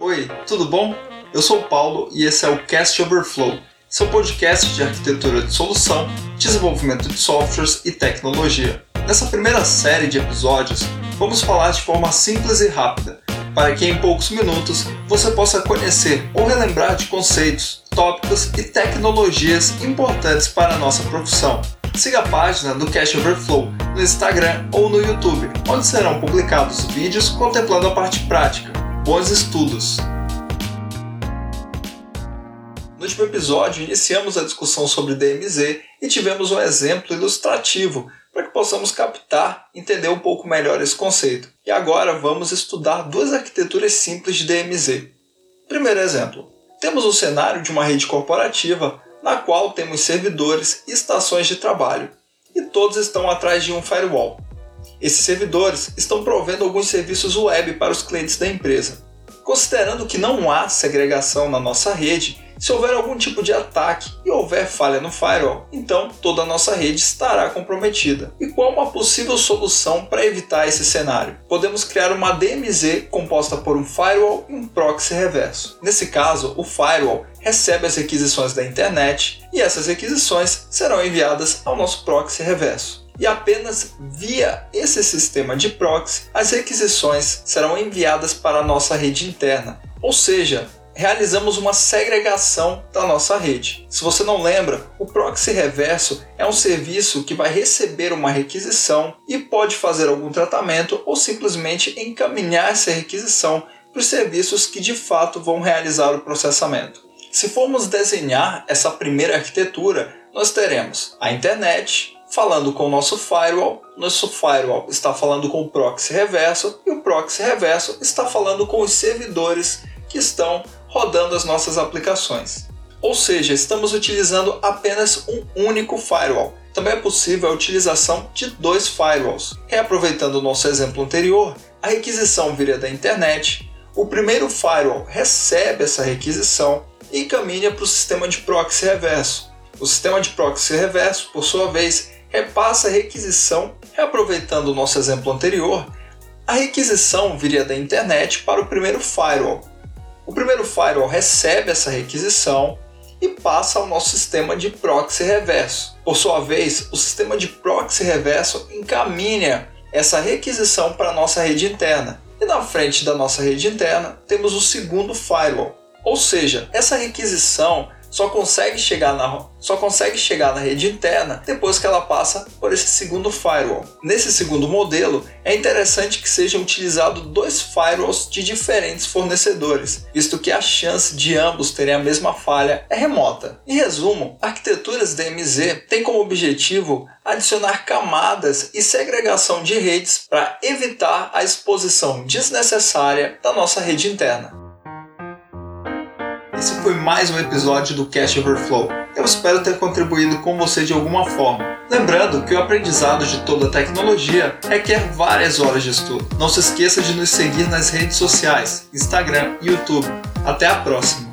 Oi, tudo bom? Eu sou o Paulo e esse é o Cast Overflow, seu podcast de arquitetura de solução, desenvolvimento de softwares e tecnologia. Nessa primeira série de episódios, vamos falar de forma simples e rápida, para que em poucos minutos você possa conhecer ou relembrar de conceitos, tópicos e tecnologias importantes para a nossa profissão. Siga a página do Cash Overflow no Instagram ou no YouTube, onde serão publicados vídeos contemplando a parte prática. Bons estudos! No último episódio, iniciamos a discussão sobre DMZ e tivemos um exemplo ilustrativo para que possamos captar e entender um pouco melhor esse conceito. E agora vamos estudar duas arquiteturas simples de DMZ. Primeiro exemplo: temos o cenário de uma rede corporativa na qual temos servidores e estações de trabalho, e todos estão atrás de um firewall. Esses servidores estão provendo alguns serviços web para os clientes da empresa. Considerando que não há segregação na nossa rede, se houver algum tipo de ataque e houver falha no firewall, então toda a nossa rede estará comprometida. E qual uma possível solução para evitar esse cenário? Podemos criar uma DMZ composta por um firewall e um proxy reverso. Nesse caso, o firewall recebe as requisições da internet e essas requisições serão enviadas ao nosso proxy reverso e apenas via esse sistema de proxy as requisições serão enviadas para a nossa rede interna. Ou seja, realizamos uma segregação da nossa rede. Se você não lembra, o proxy reverso é um serviço que vai receber uma requisição e pode fazer algum tratamento ou simplesmente encaminhar essa requisição para os serviços que de fato vão realizar o processamento. Se formos desenhar essa primeira arquitetura, nós teremos a internet falando com o nosso firewall, nosso firewall está falando com o proxy reverso e o proxy reverso está falando com os servidores que estão rodando as nossas aplicações. Ou seja, estamos utilizando apenas um único firewall. Também é possível a utilização de dois firewalls. Reaproveitando o nosso exemplo anterior, a requisição viria da internet, o primeiro firewall recebe essa requisição e encaminha para o sistema de proxy reverso. O sistema de proxy reverso, por sua vez, repassa a requisição, reaproveitando o nosso exemplo anterior, a requisição viria da internet para o primeiro firewall, o primeiro firewall recebe essa requisição e passa ao nosso sistema de proxy reverso. Por sua vez, o sistema de proxy reverso encaminha essa requisição para a nossa rede interna. E na frente da nossa rede interna temos o segundo firewall. Ou seja, essa requisição só consegue chegar na, só consegue chegar na rede interna depois que ela passa por esse segundo firewall. Nesse segundo modelo, é interessante que sejam utilizados dois firewalls de diferentes fornecedores, visto que a chance de ambos terem a mesma falha é remota. Em resumo, arquiteturas DMZ têm como objetivo adicionar camadas e segregação de redes para evitar a exposição desnecessária da nossa rede interna. Esse foi mais um episódio do Cash Overflow. Eu espero ter contribuído com você de alguma forma. Lembrando que o aprendizado de toda tecnologia requer várias horas de estudo. Não se esqueça de nos seguir nas redes sociais, Instagram e YouTube. Até a próxima!